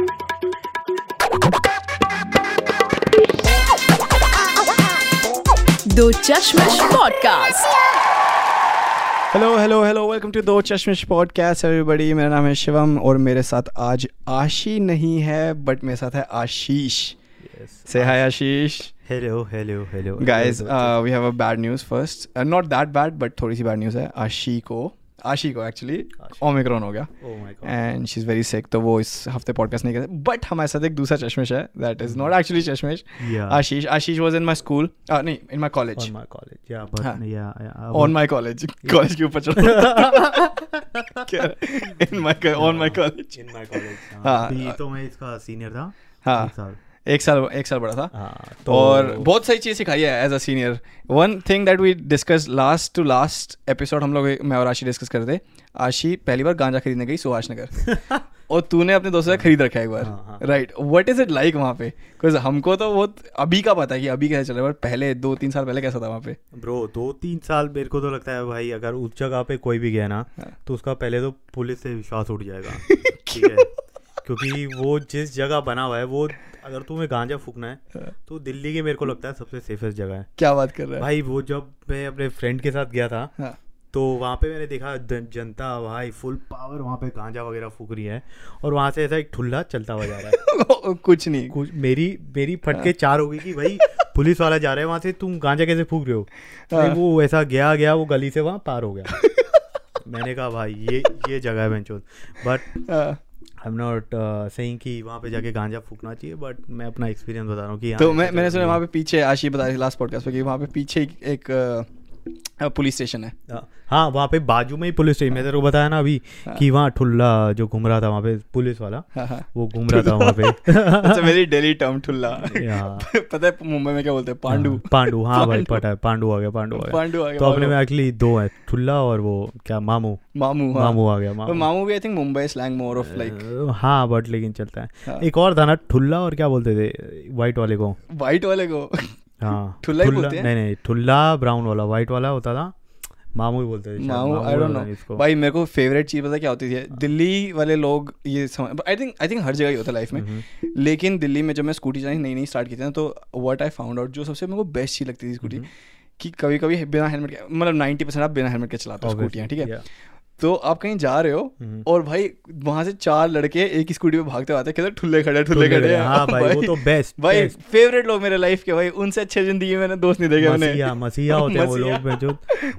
Do Chashmish podcast hello hello hello welcome to Do Chashmish podcast everybody मेरा नाम है शिवम और मेरे साथ आज आशी नहीं है बट मेरे साथ है आशीष। से hi Ashish. Hello hello hello guys we have a bad news first not that bad but थोड़ी सी बैड न्यूज़ है आशी को। आशी को एक्चुअली ओमिक्रॉन हो गया। My and she is very sick तो वो इस हफ़्ते पॉडकास्ट नहीं करते। बट हमारे साथ एक दूसरा चश्मिश है that is not actually चश्मिश। Ashish Ashish was in my school नहीं in my college on my college yeah but yeah, yeah on my college college के ऊपर चढ़ो। In my on my college in my college हाँ, तो मैं इसका senior था हाँ। एक साल एक साल बड़ा था। हाँ तो और बहुत सारी चीज़ सिखाई है as a senior one thing that we discuss last to last episode हम लोग मैं और आशी डिस्कस करते आशी पहली बार गांजा खरीदने गई सुभाष नगर। और तूने अपने दोस्तों से खरीद रखा है एक हाँ, बार। हाँ। Right what is it like वहाँ पे? बिकॉज़ हमको तो वो अभी का पता है कि अभी कैसे चल रहा है पहले दो तीन साल पहले कैसा था वहाँ पे? ब्रो दो तीन साल मेरे को तो लगता है भाई अगर उस जगह पे कोई भी गया ना हाँ। तो उसका पहले तो पुलिस से विश्वास उठ जाएगा। ठीक है? क्योंकि वो जिस जगह बना हुआ है वो अगर तुम्हें गांजा फूकना हाँ। है तो दिल्ली की मेरे को लगता है सबसे सेफेस्ट जगह है क्या बात कर रहा है भाई वो जब मैं अपने फ्रेंड के साथ गया था हाँ। तो वहाँ पे मैंने देखा जनता भाई फुल पावर वहाँ पे गांजा वगैरह फूक रही है और वहाँ से ऐसा एक ठुल्ला चलता हुआ जा रहा है कुछ नहीं कुछ मेरी मेरी फटके चार हो गई कि भाई पुलिस वाला जा रहा है वहाँ से तुम गांजा कैसे फूक रहे हो हाँ। वो ऐसा गया गया वो गली से वहाँ पार हो गया मैंने कहा भाई ये ये जगह है बट हाँ। आई एम नॉट सेइंग कि वहाँ पे जाके गांजा फूकना चाहिए बट मैं अपना एक्सपीरियंस बता रहा हूँ कि तो मैं मैंने सुना वहाँ पे पीछे आशी बता रही थी लास्ट पॉडकास्ट पे कि वहाँ पे पीछे एक, पुलिस स्टेशन है। हाँ, हाँ वहाँ पे बाजू में ही पुलिस स्टेशन मैं तेरे को बताया ना अभी हाँ, कि वहाँ ठुल्ला जो घूम रहा था वहाँ पे पुलिस वाला हाँ हाँ। वो घूम रहा था वहाँ पे। अच्छा मेरी डेली टर्म ठुल्ला। पता है मुंबई में क्या बोलते हैं? पांडु हाँ, पांडू। हाँ भाई पांडू। पता है पांडू आ गया पांडू आ गया। पांडु आ गया तो अपने में एक्चुअली दो है ठुल्ला और वो क्या मामू। मामू मामू आ गया मामू। भी I think Mumbai slang more of like हाँ बट लेकिन चलता हाँ। है। एक और था ना ठुल्ला और क्या बोलते थे व्हाइट वाले को? व्हाइट वाले को। हाँ। ठुल्ला? नहीं नहीं ठुल्ला ब्राउन वाला वाइट वाला होता था। मामू ही बोलते थे मामू आई डोंट नो भाई मेरे को फेवरेट चीज़ पता क्या होती थी? दिल्ली वाले लोग ये समझ आई थिंक आई थिंक हर जगह ही होता लाइफ में। लेकिन दिल्ली में जब मैं स्कूटी चलानी नई नई स्टार्ट की थी ना तो व्हाट आई फाउंड आउट जो सबसे मेरे को बेस्ट चीज़ लगती थी स्कूटी। कि कभी कभी बिना हेलमेट के मतलब नाइन्टी परसेंट आप बिना हेलमेट के चलाते हो स्कूटियाँ ठीक है. तो आप कहीं जा रहे हो हम्म। और भाई वहाँ से चार लड़के एक स्कूटी पे भागते आते कहते ठुल्ले खड़े ठुल्ले खड़े हाँ। भाई, वो तो best, भाई। फेवरेट लोग मेरे लाइफ के भाई उनसे अच्छे ज़िंदगी में मैंने दोस्त नहीं देखे मैंने मसीहा मसीहा होते हैं वो। लोग जो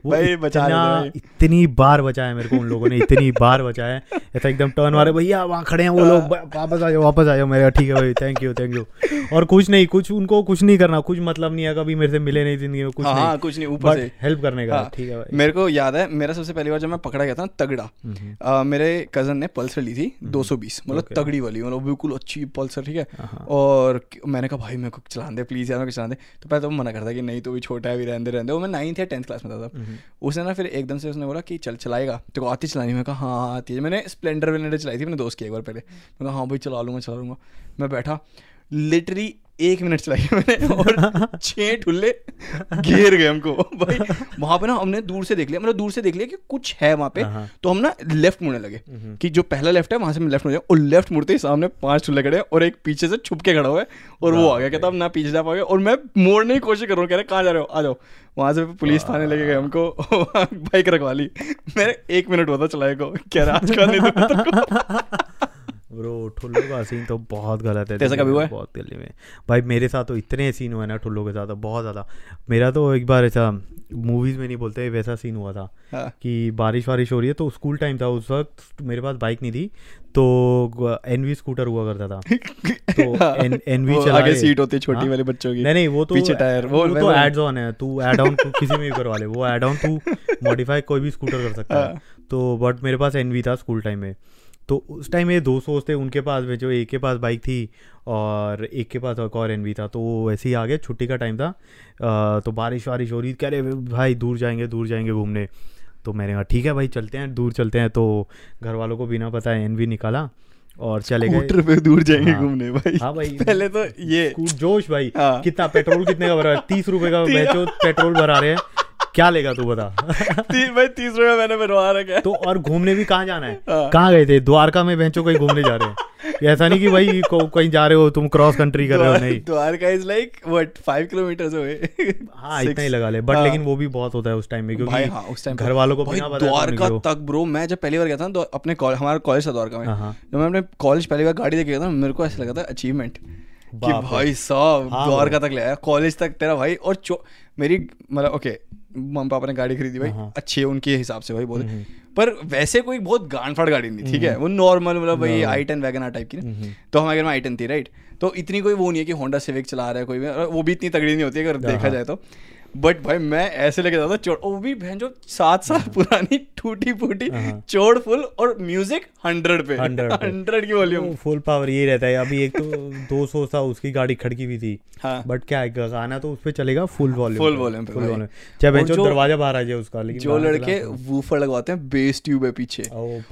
वो भाई, बचा इतना भाई। बार बचाया मेरे को उन लोगों ने इतनी बार बचाया। ऐसा एकदम टर्न मारे भैया वहाँ खड़े हैं वो लोग ब- वापस आ जाओ वापस आ जाओ मेरे ठीक है भाई थैंक यू थैंक यू और कुछ नहीं कुछ उनको कुछ नहीं करना कुछ मतलब नहीं है कभी मेरे से मिले नहीं ज़िंदगी में कुछ हाँ हाँ नहीं कुछ नहीं ऊपर से। हेल्प करने का हाँ, ठीक है भाई। मेरे को याद है मेरा सबसे पहली बार जब मैं पकड़ा गया था तगड़ा। अ, मेरे कज़न ने पल्सर ली थी 220 मतलब Okay. तगड़ी वाली मतलब बिल्कुल अच्छी पल्सर ठीक है? हाँ। और मैंने कहा भाई मेरे को चला दे प्लीज़ यार मेरे को चला दे। तो पहले तो वो मना करता कि नहीं तो भी छोटा है भी रहने दे रहने वो मैं नाइन्थ या टेंथ क्लास में था तब। उसने ना फिर एकदम से उसने बोला कि चल चलाएगा। तो आती चलानी मैं कहा हाँ हाँ, आती है। मैंने स्प्लेंडर वेलेंडर चलाई थी अपने दोस्त की एक बार पहले। मैं कहा हाँ भाई चला लूँगा चला लूँगा। मैं बैठा लिटरली एक मिनट चलाई मैंने और छः ठुल्ले घेर गए हमको भाई वहाँ पे ना हमने दूर से देख लिया मतलब दूर से देख लिया कि कुछ है वहाँ पे हाँ। तो हम ना लेफ़्ट मुड़ने लगे हम्म। कि जो पहला लेफ़्ट है वहाँ से हम लेफ़्ट मुड़ जाए और लेफ़्ट मुड़ते ही सामने पाँच ठुल्ले खड़े और एक पीछे से छुप के खड़ा हुआ है और वो आ गया कहता हम ना पीछे जा पाओगे और मैं मोड़ने की कोशिश कर रहा हूँ कह रहे कहाँ जा रहे हो आ जाओ वहाँ से पुलिस थाने लेके गए हमको बाइक रखवा ली मेरे एक मिनट हुआ था चलाए को कह रहा आज का नहीं को। ब्रो ठुल्लो का सीन तो बहुत गलत है तेरे से दिल्ली कभी हुआ है? बहुत दिल्ली में। भाई मेरे साथ तो इतने सीन हुए ना ठुल्लो के साथ बहुत ज़्यादा। मेरा तो एक बार ऐसा मूवीज़ में नहीं बोलते वैसा सीन हुआ था हाँ, कि बारिश वारिश हो रही है तो स्कूल टाइम था उस वक्त मेरे पास बाइक नहीं थी तो एन वी स्कूटर हुआ करता था। तो एन एन वी चला आगे सीट होती है छोटी हाँ? वाले बच्चों की नहीं नहीं वो तो पीछे टायर, वो- वो, तो एड्स ऑन है तू एड ऑन किसी में भी करवा ले वो एड ऑन तू मॉडिफाई कोई भी स्कूटर कर सकता है। हाँ। तो बट मेरे पास एनवी था स्कूल टाइम में। तो उस टाइम मेरे दो दोस्त थे उनके पास में जो एक के पास बाइक थी और एक के पास एक और एनवी था तो वो वैसे ही आ गया छुट्टी का टाइम था। अ, तो बारिश वारिश हो रही कह रहे भाई दूर जाएँगे दूर जाएँगे घूमने। तो मैंने कहा ठीक है भाई चलते हैं दूर चलते हैं। तो घर वालों को बिना पता एन निकाला और चले गए। पे दूर जाएँगे घूमने हाँ। घूमने भाई। हाँ भाई। पहले तो ये। जोश भाई। हाँ। कितना पेट्रोल कितने का भरा है? तीस रुपए का बेचो पेट्रोल भरा रहे हैं। क्या लेगा तू बता? ती, भाई तीस रुपये मैंने बनवा रखा है। तो और घूमने भी कहाँ जाना है? हाँ। कहाँ गए थे? द्वारका में बेंचो कहीं घूमने जा रहे हैं। ऐसा नहीं कि भाई को- कहीं जा रहे हो तुम क्रॉस कंट्री कर रहे हो नहीं। Dwarka is like what five kilometre away हाँ इतना ही लगा ले। बट। लेकिन वो भी बहुत होता है उस टाइम में भाई क्योंकि हाँ उस टाइम घर वालों को बिना तो द्वारका तक ब्रो मैं जब पहली बार गया था ना तो अपने कॉलेज हमारा कॉलेज था द्वारका में। हाँ, हाँ। जब मैं अपने कॉलेज पहली बार गाड़ी लेके गया था मेरे को ऐसा लगा था अचीवमेंट कि भाई साहब द्वारका तक ले आया कॉलेज तक तेरा भाई और मेरी मतलब ओके मम्मी पापा ने गाड़ी खरीदी भाई हाँ, हाँ। अच्छी है उनके हिसाब से भाई बोले हम्म, पर वैसे कोई बहुत गांड फाड़ गाड़ी नहीं ठीक है? वो नॉर्मल मतलब भाई. आई टेन वैगन टाइप की ना। हम्म, तो हमारे घर में आई टेन थी राइट तो इतनी कोई वो नहीं है कि होंडा सिविक चला रहा है कोई भी वो भी इतनी तगड़ी नहीं होती है अगर देखा हाँ। जाए तो। बट भाई मैं ऐसे लेके जाता चोड़ वो भी बहन जो सात साल पुरानी टूटी फूटी हाँ। चोड़ फुल और म्यूज़िक हंड्रेड पे। 100 हंड्रेड की वॉल्यूम फुल पावर ये रहता है। अभी एक तो दो सौ था उसकी गाड़ी खड़की हुई थी। हाँ। बट क्या है गाना तो उस पे चलेगा फुल वॉल्यूम volume पे फुल। वॉल्यूम चाहे दरवाज़ा बाहर आ जाए उसका लेकिन जो लड़के चला तो- वूफर लगवाते हैं बेस ट्यूब है पीछे।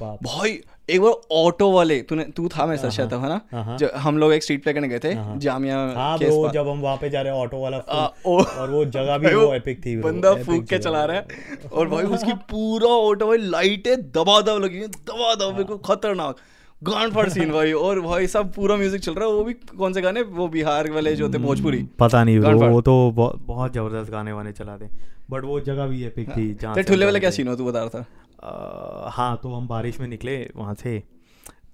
भाई एक बार ऑटो वाले तूने तू था मेरे साथ शायद था हाँ, ना? हाँ। जो हम लोग एक स्ट्रीट प्ले करने गए थे हाँ। जामिया हाँ ब्रो जब हम वहाँ पे जा रहे हैं ऑटो वाला आ, ओ- और वो जगह भी वो एपिक थी बंदा फूक के चला रहा है। और भाई उसकी पूरा ऑटो भाई लाइटें दबा दब लगी हैं दबा दब बिल्कुल खतरनाक। गांड फाड़ सीन भाई और भाई सब पूरा म्यूज़िक चल रहा है वो भी कौन से गाने? वो बिहार वाले जो थे भोजपुरी। पता नहीं। वो तो बहुत ज़बरदस्त गाने वाने चलाते बट वो जगह भी एपिक थी ठुल्ले वाला क्या सीन हो तू बता रहा था? हाँ तो हम बारिश में निकले वहाँ से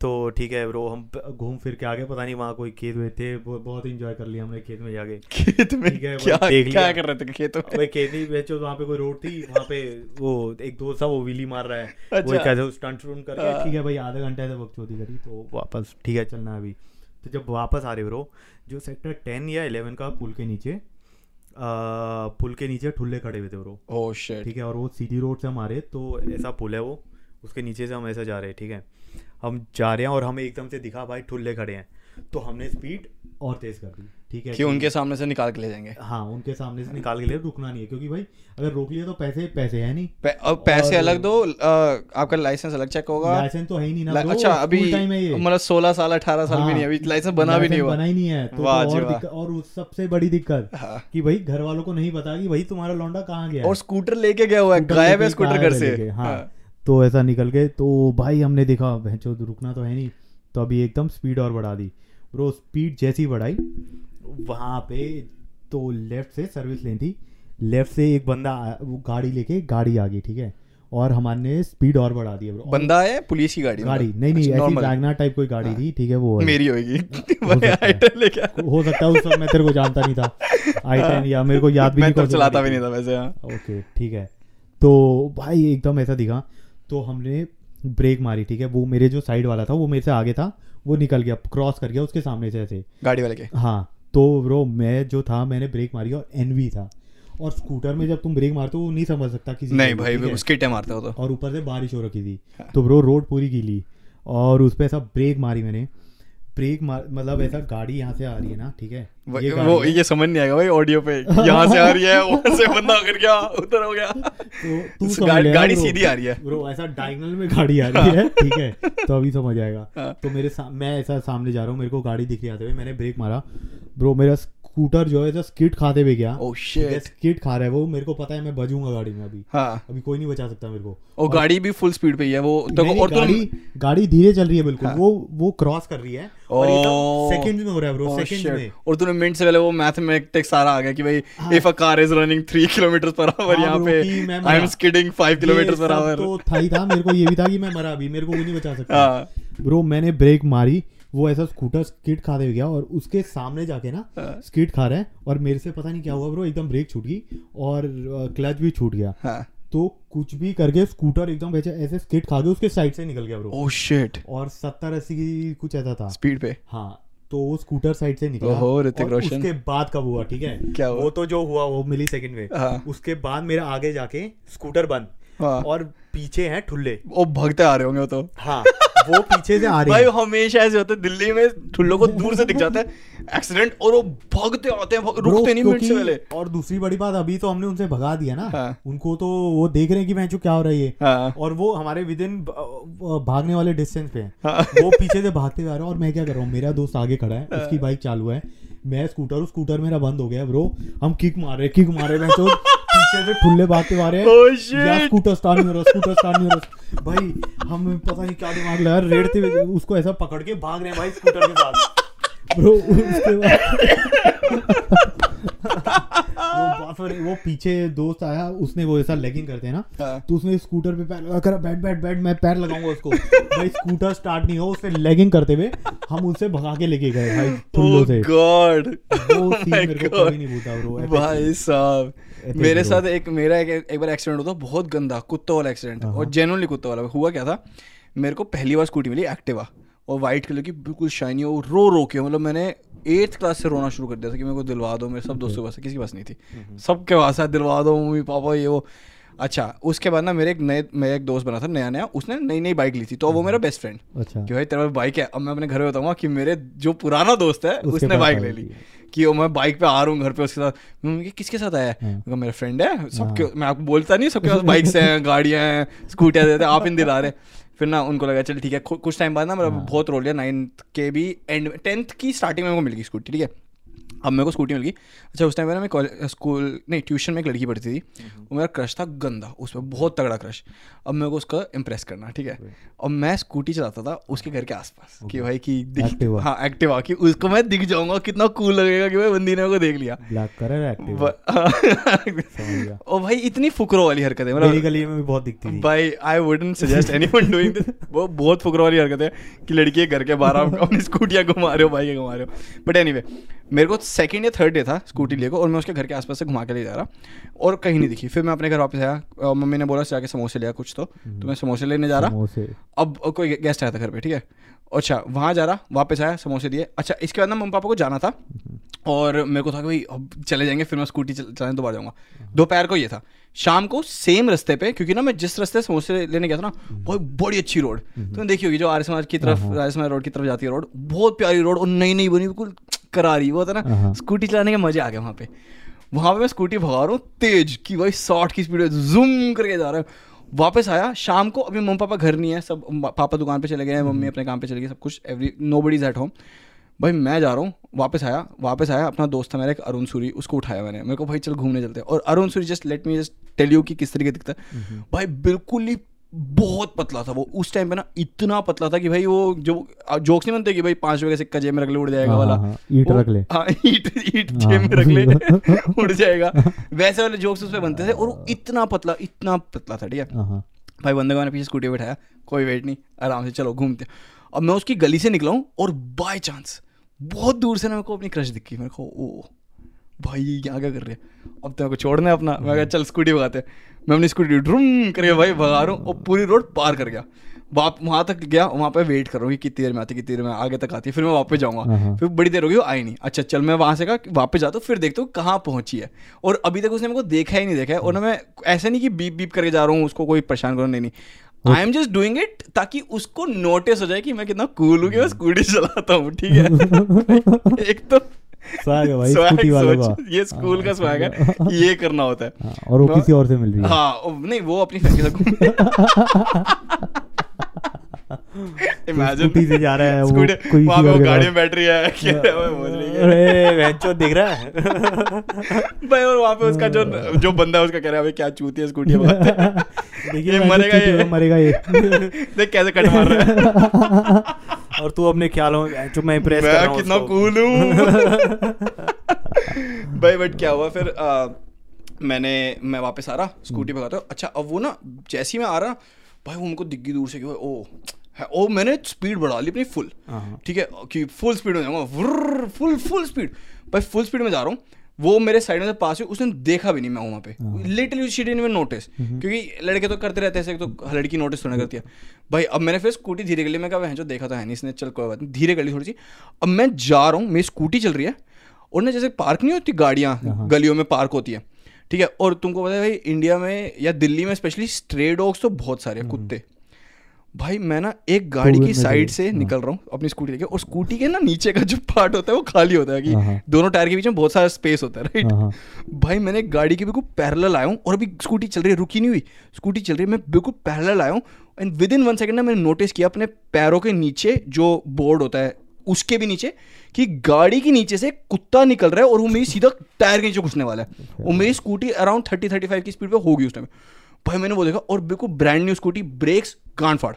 तो ठीक है ब्रो हम घूम फिर के आ गए पता नहीं वहाँ कोई खेत में थे बहुत इंजॉय कर लिया हमने खेत में जाके खेत में ठीक है, क्या देख क्या। कर रहे थे खेतों में खेती बेचो वहाँ पे कोई रोड थी वहाँ पे वो एक दोस्त था वो विली मार रहा है अच्छा। वो। कैसे स्टंट स्टंट करके। ठीक है भाई आधा घंटा ऐसे बकचोदी करी तो वापस ठीक है चलना अभी तो जब वापस आ रहे ब्रो जो सेक्टर टेन या इलेवन का पुल के नीचे पुल के नीचे ठुल्ले खड़े हुए थे ब्रो ओह शिट ठीक है और वो सीधी रोड से हम आ रहे तो ऐसा पुल है वो। उसके नीचे से हम ऐसे जा रहे हैं ठीक है। हम जा रहे हैं और हमें एकदम से दिखा भाई ठुल्ले खड़े हैं। तो हमने स्पीड और तेज कर दी। ठीक है कि उनके सामने से निकाल के ले जाएँगे। हाँ उनके सामने से निकाल के लिए रुकना नहीं है क्योंकि भाई अगर रोक लिया तो पैसे पैसे है नहीं। पै- अब पैसे अलग दो अ, आपका लाइसेंस अलग चेक होगा। लाइसेंस तो है ही नहीं ना अच्छा अभी मतलब सोलह साल अठारह साल भी हाँ, नहीं अभी लाइसेंस बना भी नहीं हुआ। बना ही नहीं है तो, तो और सबसे बड़ी दिक्कत हाँ। कि भाई घर वालों को नहीं पता कि भाई तुम्हारा लौंडा कहाँ गया और स्कूटर लेके गया हुआ है गायब है स्कूटर घर से। हाँ। तो ऐसा निकल गए तो भाई हमने देखा भैंचो रुकना तो है नहीं। तो अभी एकदम स्पीड और बढ़ा दी। ब्रो स्पीड जैसी बढ़ाई वहाँ पे तो लेफ़्ट से सर्विस लेनी थी। लेफ़्ट से एक बंदा वो गाड़ी लेके गाड़ी आ गई ठीक है? और हमारे स्पीड और बढ़ा दी बंदा है पुलिस की गाड़ी? गाड़ी। नहीं नहीं अच्छा, ऐसी। वैगनर टाइप कोई गाड़ी थी ठीक है वो मेरी होगी। है। हो। सकता है उस मैं तेरे को जानता नहीं था। आई टेन या मेरे को याद भी नहीं चलाता भी नहीं था वैसे हाँ। ओके ठीक है। तो भाई एकदम ऐसा दिखा। तो हमने ब्रेक मारी ठीक है? वो मेरे जो साइड वाला था वो मेरे से आगे था। वो निकल गया क्रॉस कर गया उसके सामने से ऐसे। गाड़ी वाले के? हाँ। तो ब्रो मैं जो था मैंने ब्रेक मारी और एनवी था। और स्कूटर में जब तुम ब्रेक मारते हो वो नहीं समझ सकता किसी नहीं भाई वो? उसके टाइम मारता हो तो। और ऊपर से बारिश हो रखी थी। हाँ। तो ब्रो रोड पूरी गीली। और उस पर ऐसा ब्रेक मारी मैंने। ब्रेक मार मतलब ऐसा गाड़ी यहाँ से आ रही है ना ठीक है? ये वो है। ये समझ नहीं आएगा भाई ऑडियो पे। यहाँ से आ रही है वहाँ से बंदा कर गया उधर हो गया। तो तू समझ गाड़ी- गाड़ी सीधी आ रही है। ब्रो ऐसा डायगोनल में गाड़ी आ रही है ठीक है? तो अभी समझ आएगा। हाँ। तो मेरे मैं ऐसा सामने जा रहा हूँ मेरे को गाड़ी दिख रही आते हुए मैंने ब्रेक मारा। ब्रो मेरा स्कूटर जो है ऐसा स्किट खाते हुए गया। Oh, स्किट खा रहा है वो। मेरे को पता है मैं बजूँगा गाड़ी में अभी। हाँ। अभी कोई नहीं बचा सकता मेरे को। और गाड़ी भी फुल स्पीड पे ही है वो। तो नहीं, और नहीं, तुम गाड़ी गाड़ी धीरे चल रही है बिल्कुल। हाँ। वो वो क्रॉस कर रही है। और Oh. सेकंड्स में हो रहा है ब्रो Oh, सेकंड्स में। और तूने मिनट से पहले वो मैथमेटिक्स सारा आ गया कि भाई हाँ। If a car is running 3 kilometre per hour हाँ, यहाँ पे I am skidding 5 kilometre per hour तो था ही था। मेरे को ये भी था कि मैं मरा अभी। मेरे को भी नहीं बचा सकता। हाँ। ब्रो मैंने ब्रेक मारी। वो ऐसा स्कूटर स्किट खाते हुए गया और उसके सामने जाके ना हाँ। स्किट खा रहा है और मेरे से पता नहीं क्या हुआ ब्रो एकदम ब्रेक छूट गई और क्लच भी छूट गया। हाँ। तो कुछ भी करके स्कूटर एकदम ऐसे ऐसे स्किट खा के उसके साइड से निकल गया ब्रो ओह शिट और सत्तर अस्सी की कुछ ऐसा था। स्पीड पे? हाँ तो वो स्कूटर साइड से निकला। ओहो, ऋतिक और रोशन। उसके बाद कब हुआ ठीक है? क्या हुआ? वो तो जो हुआ वो मिली सेकंड में हाँ। उसके बाद मेरा आगे जाके स्कूटर बंद। हाँ। और पीछे हैं ठुल्ले। वो भगते आ रहे होंगे वो तो। हाँ वो पीछे से आ रहे भाई हमेशा ऐसे होता है दिल्ली में ठुल्लों को दूर से दिख जाता है। एक्सीडेंट और वो भागते आते हैं रुकते नहीं मिनट से पहले। और दूसरी बड़ी बात अभी तो हमने उनसे भगा दिया ना। हाँ। उनको तो वो देख रहे हैं कि मैं क्या हो रहा है हाँ। और वो हमारे विद इन भागने वाले डिस्टेंस पे हैं। हाँ। वो पीछे से भागते हुए आ रहे हैं और मैं क्या कर रहा हूँ मेरा दोस्त आगे खड़ा है उसकी बाइक चालू है। मैं स्कूटर स्कूटर मेरा बंद हो गया ब्रो हम किक मार रहे किक मार रहे मैं तो पीछे से ठुल्ले बाते मारे Oh. स्कूटर स्टार्ट नहीं हो रहा स्कूटर स्टार्ट नहीं हो रहा। भाई हम पता नहीं क्या दिमाग लगा रेड़ते हुए उसको ऐसा पकड़ के भाग रहे हैं भाई स्कूटर के साथ। ब्रो उसके बाद वो पीछे दोस्त आया उसने वो ऐसा लेगिंग करते हैं ना हाँ। तो उसने स्कूटर पे पैर लगा कर बैठ बैठ बैठ मैं पैर लगाऊँगा उसको। भाई स्कूटर स्टार्ट नहीं हो उसने लेगिंग करते हुए हम उनसे भगा के लेके गए भाई ठुल्लो Oh से। God. वो Oh सीन मेरे को कभी नहीं भूलता ब्रो भाई साहब मेरे साथ एक मेरा एक, एक बार एक्सीडेंट हुआ बहुत गंदा कुत्ता वाला एक्सीडेंट हाँ, और जेनुअनली कुत्ता वाला हुआ क्या था? मेरे को पहली बार स्कूटी मिली एक्टिवा और वाइट कलर की बिल्कुल शाइनी और रो रो के मतलब मैंने एट्थ क्लास से रोना शुरू कर दिया था कि मेरे को दिलवा दो मेरे सब दोस्तों के पास किसी के पास नहीं थी। हम्म, सबके पास है दिलवा दो मम्मी पापा ये वो। अच्छा उसके बाद ना मेरे एक नए मेरा एक दोस्त बना था नया नया उसने नई नई बाइक ली थी तो वो मेरा बेस्ट फ्रेंड अच्छा। कि भाई तेरे पास बाइक है अब मैं अपने घर में बताऊँगा कि मेरे जो पुराना दोस्त है उसने बाइक ले ली। कि वो मैं बाइक पे आ रहा हूँ घर पे उसके साथ। मम्मी किसके साथ आया है? हाँ। मैं मेरा फ्रेंड है सबके मैं आपको बोलता नहीं सबके पास बाइक्स हैं गाड़ियाँ हैं स्कूटियाँ देते हैं आप इन दिला रहे फिर ना उनको लगा चल ठीक है कुछ टाइम बाद ना हाँ। बहुत रोल लिया नाइन्थ के भी एंड टेंथ की स्टार्टिंग में उनको मिल गई स्कूटी ठीक है अब मेरे को स्कूटी मिल गई। अच्छा उस टाइम पे ना मैं स्कूल नहीं ट्यूशन में एक लड़की पढ़ती थी। वो मेरा क्रश था गंदा। उसमें बहुत तगड़ा क्रश अब मेरे को उसका इम्प्रेस करना ठीक है? अब मैं स्कूटी चलाता था उसके घर के आसपास कि भाई कि दिख. हाँ एक्टिवा कि उसको मैं दिख जाऊँगा कितना कूल लगेगा कि भाई बंदी ने मेरे को देख लिया। ओ भाई इतनी फुकरो वाली हरकत है मेरी मतलब गली में भी बहुत दिखती थी। भाई I wouldn't suggest anyone doing this वो बहुत फुकरो वाली हरकत है कि लड़की घर के बाहर आप अपनी स्कूटियाँ घुमा रहे हो बाइक घुमा रहे हो बट एनीवे मेरे को सेकंड या थर्ड डे था स्कूटी लेकर और मैं उसके घर के आसपास से घुमा के ले जा रहा। और कहीं नहीं दिखी। फिर मैं अपने घर वापस आया। और मम्मी ने बोला जाके समोसे लिया कुछ तो। तो मैं समोसे लेने जा रहा। अब कोई गेस्ट आया था घर पे ठीक है? अच्छा वहाँ जा रहा वापस आया समोसे दिए। अच्छा इसके बाद ना मम्मी पापा को जाना था। और मेरे को था कि भाई अब चले जाएँगे फिर मैं स्कूटी चल- चलाने दोबारा जाऊँगा। दोपहर को ये था। शाम को सेम रास्ते पे क्योंकि ना मैं जिस रास्ते समोसे लेने गया था ना बहुत बड़ी अच्छी रोड तुमने देखी होगी जो आर्य समाज की तरफ़ आर्य समाज रोड की तरफ़ जाती है रोड बहुत प्यारी रोड और नई नई बनी बिल्कुल करारी वो होता है ना हाँ। स्कूटी चलाने के मज़े आ गए वहाँ पे। वहाँ पे मैं स्कूटी भगा रहा हूँ तेज कि भाई साठ की स्पीड जूम करके जा रहा है। वापस आया शाम को अभी मम्मी पापा घर नहीं है सब पापा दुकान पे चले गए हैं मम्मी अपने काम पे चले गई सब कुछ every nobody is at home भाई मैं जा रहा हूँ वापस आया वापस आया अपना दोस्त था मेरा एक अरुण सूरी उसको उठाया मैंने। मेरे को भाई चल घूमने चलते हैं। और Arun Suri just let me just tell you कि किस तरीके दिखता है। भाई बिल्कुल ही बहुत पतला था वो उस टाइम पे ना इतना पतला था कि भाई वो जो जोक्स नहीं बनते कि भाई पाँच रुपए का सिक्का जेब में रख ले उड़ जाएगा हाँ, वाला हाँ, ईंट वो- रख ले। हाँ ईट ईट हाँ। जेब में रख ले उड़ जाएगा वैसे वाले जोक्स उसमें बनते थे और वो इतना पतला इतना पतला था ठीक है हाँ, हाँ। भाई बंदे को मैंने पीछे स्कूटी बैठाया कोई वेट नहीं आराम से चलो घूमते अब मैं उसकी गली से निकला हूँ और बाय चांस बहुत दूर से ना मेरे को अपनी क्रश दिखी मेरे को ओ भाई ये यहाँ क्या कर रहे है? अब तो मेरे को छोड़ना है अपना। मैं कहा चल स्कूटी भगाते मैं अपनी स्कूटी ड्रूम करके भाई भगा रहा हूँ और पूरी रोड पार कर गया। वाप वहाँ तक गया वहाँ पे वेट कर रहा हूँ कि कितनी देर में आती कितनी देर में आगे तक आती है फिर मैं वापस हाँ, जाऊँगा। हाँ। फिर बड़ी देर होगी वो आई नहीं। अच्छा चल मैं वहाँ से कहा वापस जाता हूँ फिर देखता हूँ कहाँ पहुँची है। और अभी तक उसने मेरे को देखा ही नहीं देखा है। और मैं ऐसा नहीं कि बीप बीप करके जा रहा हूँ उसको कोई परेशान करो नहीं नहीं। I am just doing it ताकि उसको नोटिस हो जाए कि मैं कितना कूल हूँ कि मैं स्कूटी चलाता हूँ ठीक है? एक तो स्वैग है भाई स्कूटी वालों का। ये स्कूल का हाँ, स्वैग है ये करना होता है। हाँ, और वो किसी और से मिल रही है हाँ नहीं वो अपनी के इमेजिन स्कूटी से जा रहा है वो कोई वहाँ पे गाड़ी। में है है, मैं रही है? अरे वेंचो दिख रहा है? भाई और वहाँ पे उसका जो जो बंदा है उसका कह रहा है क्या चूती है स्कूटी देखिए मरेगा ये। मरेगा ये। देख कैसे कट मार रहा है। और तू अपने ख्यालों में जो मैं इंप्रेस कर रहा हूँ कितना कूल हूँ। भाई बट क्या हुआ फिर आ, मैंने मैं वापस आ रहा स्कूटी भगाता हूँ। अच्छा अब वो ना जैसे ही मैं आ रहा भाई वो हमको दिग्गी दूर से क्यों ओ है ओ मैंने स्पीड बढ़ा ली अपनी फुल हाँ, हाँ। ठीक है कि फुल स्पीड में जाऊँगा। फुल फुल स्पीड भाई फुल स्पीड में जा रहा हूँ वो मेरे साइड में से पास हुई उसने देखा भी नहीं मैं वहाँ पे। Little she didn't even notice क्योंकि लड़के तो करते रहते हैं ऐसे तो लड़की नोटिस थोड़ा करती है। भाई अब मैंने फिर स्कूटी धीरे गली मैं कहा जो देखा तो है नहीं इसने चल कोई बात नहीं। धीरे गली थोड़ी सी। अब मैं जा रहा हूँ मेरी स्कूटी चल रही है और ना जैसे पार्क नहीं होती गाड़ियाँ हाँ। गलियों में पार्क होती है ठीक है? और तुमको पता है भाई इंडिया में या दिल्ली में स्पेशली स्ट्रे डॉग्स तो बहुत सारे कुत्ते। भाई मैं ना एक गाड़ी की साइड से, हाँ। निकल रहा हूँ अपनी स्कूटी लेके और स्कूटी के ना नीचे का जो पार्ट होता है वो खाली होता है कि हाँ, हाँ। दोनों टायर के बीच में बहुत सारा स्पेस होता है राइट। भाई मैंने गाड़ी के बिल्कुल पैरेलल आया हूँ और अभी स्कूटी चल रही है रुकी नहीं हुई। स्कूटी चल रही है मैं बिल्कुल पैरेलल आया हूँ। And within one second ना मैंने नोटिस किया अपने पैरों के नीचे जो बोर्ड होता है उसके भी नीचे कि गाड़ी के नीचे से कुत्ता निकल रहा है और वो मेरी सीधा टायर के नीचे घुसने वाला है। और मेरी Scooty around thirty thirty five की स्पीड पे होगी उस टाइम भाई मैंने वो देखा और बिल्कुल ब्रांड न्यू स्कूटी ब्रेक्स गांड फाड़।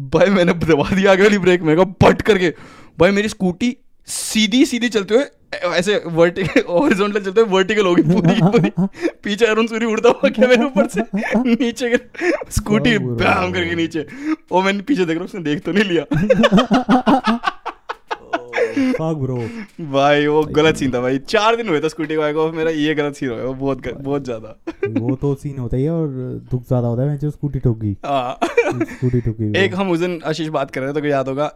भाई मैंने दबा दिया आगे वाली ब्रेक कहा पट करके। भाई मेरी स्कूटी सीधी सीधी चलते हुए ऐसे वर्टिकल हॉरिजॉन्टल चलते हुए वर्टिकल हो गई पूरी पूरी। पीछे अरुण सूरी उड़ता हुआ क्या मेरे ऊपर से? नीचे स्कूटी बैम करके नीचे। और मैंने पीछे देख रहा उसने देख तो नहीं लिया। फक ब्रो भाई वो गलत सीन था भाई। चार दिन हुए था स्कूटी बाइक को मेरा ये गलत सीन हो गया वो बहुत बहुत ज़्यादा वो तो सीन होता ही है और दुख ज़्यादा होता है मैं जो स्कूटी ठोक। गई हाँ। स्कूटी ठोक गई एक हम उस दिन आशीष बात कर रहे थे तो याद होगा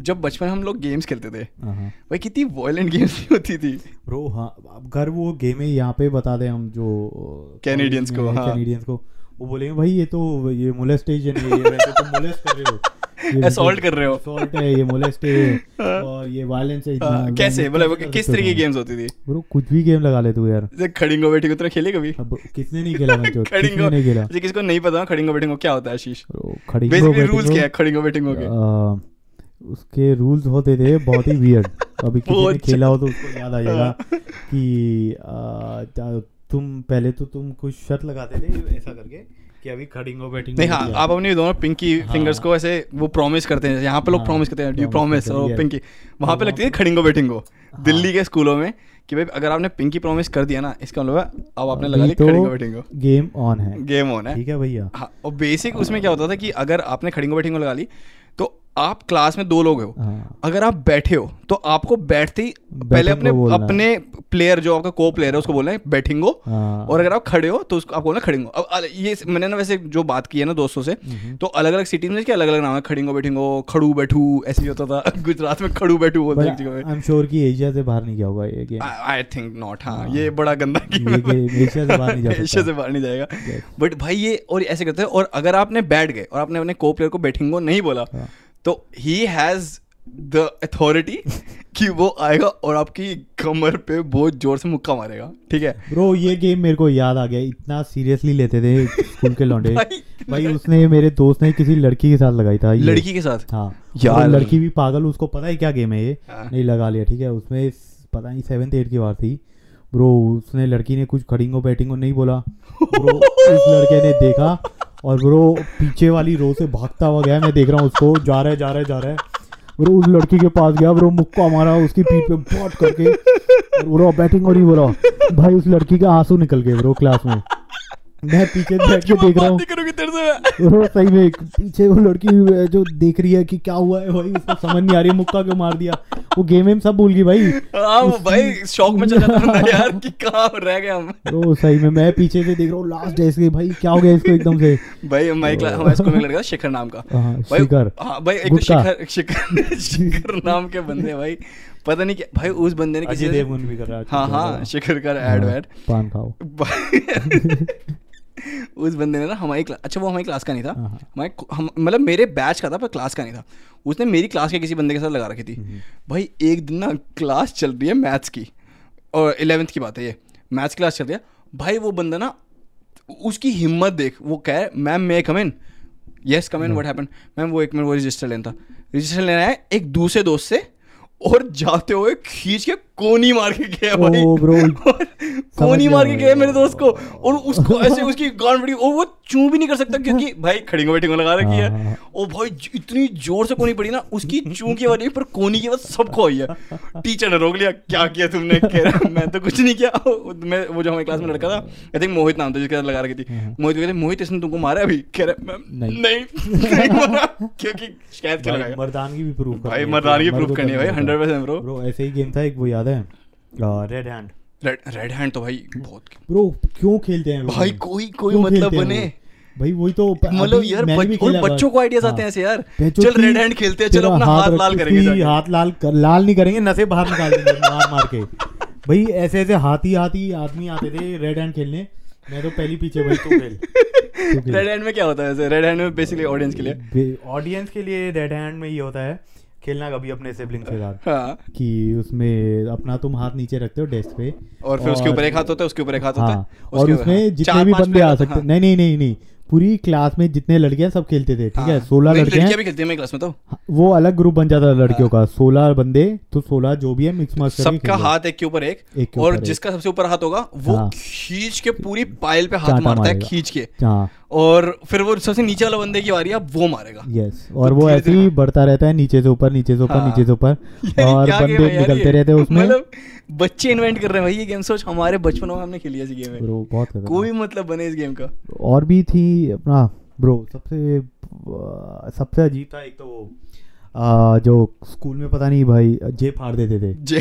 जब बचपन हम लोग गेम्स खेलते थे हाँ भाई कितनी वॉयलेंट गेम्स होती थी। ब्रो हाँ घर वो गेम है यहाँ पे बता दें हम जो Canadians को, हाँ। कैनेडियंस को वो बोलेंगे भाई ये तो ये मोलेस्टेशन है ये वैसे तो मोलेस्ट कर रहे हो। Assault कर रहे हो। assault है ये मोलेस्ट है और ये वायलेंस है कैसे? मतलब किस तरह की गेम्स होती थी? ब्रो कुछ भी गेम लगा ले तू यार। जैसे खड़िंगो बैठिंगो तूने खेली कभी? किसने नहीं खेला मैं खड़िंगो नहीं खेला? जैसे किसको नहीं पता खड़िंगो बैठिंगो क्या होता है आशीष। ब्रो खड़ी बेसिकली रूल्स क्या है खड़िंगो बैठिंगो के उसके रूल्स होते थे बहुत ही वियर्ड अभी किसी ने खेला हो तो उसको याद आएगा कि तुम पहले तो तुम कुछ शर्त लगाते थे ऐसा करके कि अभी खड़िंगो बैटिंग नहीं हाँ आप अपनी दोनों पिंकी हाँ। फिंगर्स को ऐसे वो प्रॉमिस करते हैं यहाँ पे लोग हाँ, प्रॉमिस करते हैं डू प्रॉमिस और पिंकी वहाँ पे लगती है खड़िंगो बैठिंगो। दिल्ली के स्कूलों में कि भाई अगर आपने पिंकी प्रॉमिस कर दिया ना इसका मतलब अब आपने लगा ली तो खड़िंगो बैठिंगो। गेम ऑन है। गेम ऑन है। ठीक है भैया। हाँ और बेसिक उसमें क्या होता था कि अगर आपने खड़िंगो बैठिंगो लगा ली आप क्लास में दो लोग हो। हाँ। अगर आप बैठे हो तो आपको बैठते ही पहले अपने अपने प्लेयर जो आपका को प्लेयर है उसको बोलना है बैठिंगो। हाँ। और अगर आप खड़े हो तो उसको आप बोलना खड़िंगो। अब ये मैंने ना वैसे जो बात की है ना दोस्तों से हम्म। तो अलग अलग सिटीज़ में अलग अलग नाम है? खड़िंगो बैठिंगो खड़ू बैठू ऐसे ही होता था। गुजरात में खड़ू बैठू बोलते हैं एक जगह आई एम श्योर कि एशिया से बाहर नहीं गया होगा ये गेम आई थिंक नॉट हाँ। ये बड़ा गंदा गेम ये एशिया से बाहर नहीं जा एशिया से बाहर नहीं जाएगा। बट भाई ये और ऐसे करते हैं और अगर आपने बैठ गए और आपने अपने को प्लेयर को बैठिंगो नहीं बोला हाँ। तो ही हैज़ द अथॉरिटी कि वो आएगा और आपकी कमर पे बहुत ज़ोर से मुक्का मारेगा ठीक है? ब्रो ये गेम मेरे को याद आ गया इतना सीरियसली लेते थे स्कूल के लौंडे। भाई, भाई उसने मेरे दोस्त ने किसी लड़की के साथ लगाई था। लड़की के साथ? हाँ। यार। लड़की भी पागल उसको पता ही क्या गेम है ये। हाँ। नहीं लगा लिया ठीक है? उसमें पता नहीं सेवन्थ एट की बार थी। ब्रो उसने लड़की ने कुछ खड़िंगो बैटिंगो नहीं बोला। ब्रो उस लड़के ने देखा और ब्रो पीछे वाली रो से भागता हुआ गया, मैं देख रहा हूँ उसको, जा रहा है, जा रहा है, जा रहा है। ब्रो उस लड़की के पास गया, ब्रो मुक्का मारा, उसकी पीठ पे बॉट करके। ब्रो बैटिंग हो रही, बोला, भाई, उस लड़की का आँसू निकल गए ब्रो क्लास में। मैं पीछे बैठ के देख रहा हूँ। सही में पीछे वो लड़की जो देख रही है कि क्या हुआ है भाई उसको समझ नहीं आ रही है, मुक्का क्यों मार दिया। वो गेम वेम सब भूल गई भाई। हाँ वो भाई शौक में चल जाता था यार कि कहाँ रह गए हम। तो सही में मैं पीछे से देख रहा हूँ लास्ट डे से भाई क्या हो गया इसको एकदम से? भाई हमारे क्लास हमारे स्कूल में लड़का शिखर नाम का। हाँ, भाई शिखर। हाँ भाई एक तो। शिखर शिखर शिखर नाम के बंदे हैं भाई। पता नहीं क्या भाई उस बंदे ने किसी देवगन भी कर रहा है हाँ हाँ शिखर का ऐड वैड पान खाओ। उस बंदे ने ना हमारी अच्छा वो हमारी क्लास का नहीं था। हाँ, हाँ। हमारे हम मतलब मेरे बैच का था पर क्लास का नहीं था। उसने मेरी क्लास के किसी बंदे के साथ लगा रखी थी। हम्म। भाई एक दिन ना क्लास चल रही है मैथ्स की और इलेवेंथ की बात है ये। मैथ्स क्लास चल रही है। भाई वो बंदा ना उसकी हिम्मत देख वो कह ma'am may come in yes come in what happen ma'am वो एक मिनट वो रजिस्टर लेना था। रजिस्टर लेना है एक दूसरे दोस्त से और जाते हुए खींच के कोनी मार के गया भाई। ओ ब्रो कोनी मार के गया मेरे दोस्त को। और उसको ऐसे उसकी गांड बड़ी और वो चू भी नहीं कर सकता क्योंकि भाई खड़िंगो बैठिंगो लगा रखी हाँ, हाँ, है। ओ भाई इतनी ज़ोर से कोनी पड़ी ना उसकी चू की नहीं पर कोनी की आवाज़ सबको आई है। टीचर ने रोक लिया क्या किया तुमने? कह रहा मैं तो कुछ नहीं किया। मैं वो जो हमारी क्लास में लड़का था आई थिंक मोहित नाम था जिसके साथ लगा रखी थी। हाँ। मोहित कहते मोहित इसने तुमको मारा है अभी? कह रहा मैम नहीं। मारा क्योंकि शिकायत क्यों लगाया मर्दानगी भी प्रूफ भाई मर्दानगी proof करनी है भाई, 100% bro। ब्रो ऐसे ही गेम था एक वो याद है? Red hand red red hand तो भाई बहुत ब्रो क्यों खेलते हैं भाई कोई कोई मतलब बने? भाई वही तो मतलब यार मैंने भी बच- और बच्चों को आइडियाज़ आते हैं हाँ। ऐसे यार। चल रेड हैंड खेलते हैं चलो अपना हाथ लाल करेंगे हाथ लाल कर, लाल नहीं करेंगे नशे बाहर निकाल देंगे मार मार के। भाई ऐसे ऐसे हाथी हाथी आदमी आते थे रेड हैंड खेलने। मैं तो पहली पीछे भाई तू खेल। रेड हैंड में क्या होता है रेड हैंड में बेसिकली ऑडियंस के लिए। ऑडियंस के लिए रेड हैंड में ये होता है खेलना कभी अपने सिबलिंग के साथ। हाँ। कि उसमें अपना तुम हाथ नीचे रखते हो डेस्क पे और फिर और, उसके ऊपर एक हाथ होता है उसके ऊपर एक हाथ होता हाँ। है और उसमें हाँ, जितने भी बंदे आ सकते हाँ। नहीं नहीं नहीं नहीं। पूरी क्लास में जितने लड़के हैं सब खेलते थे ठीक है? हाँ। सोलह लड़के हैं। लड़कियाँ भी खेलती है क्लास में तो। वो अलग ग्रुप बन जाता है लड़कियों। का। सोलह बंदे तो सोलह जो भी है मिक्स करके सबका हाथ एक के ऊपर एक एक और। जिसका सबसे ऊपर हाथ होगा वो। खींच के पूरी पायल पे हाथ मारता है खींच के। हाँ। और फिर वो सबसे नीचे वाला बंदे की बारी वो मारेगा। यस और तो वो ऐसे ही बढ़ता रहता है नीचे से ऊपर नीचे से ऊपर हाँ। नीचे से ऊपर। और बंदे निकलते रहते हैं उसमें। मतलब बच्चे इन्वेंट कर रहे हैं भाई ये गेम सोच। हमारे बचपनों में हमने खेली ऐसी गेम है। ब्रो बहुत कोई मतलब बने इस गेम का। और भी थी अपना ब्रो सबसे सबसे अजीब था एक तो वो जो स्कूल में पता नहीं भाई जेब फाड़ देते थे। जे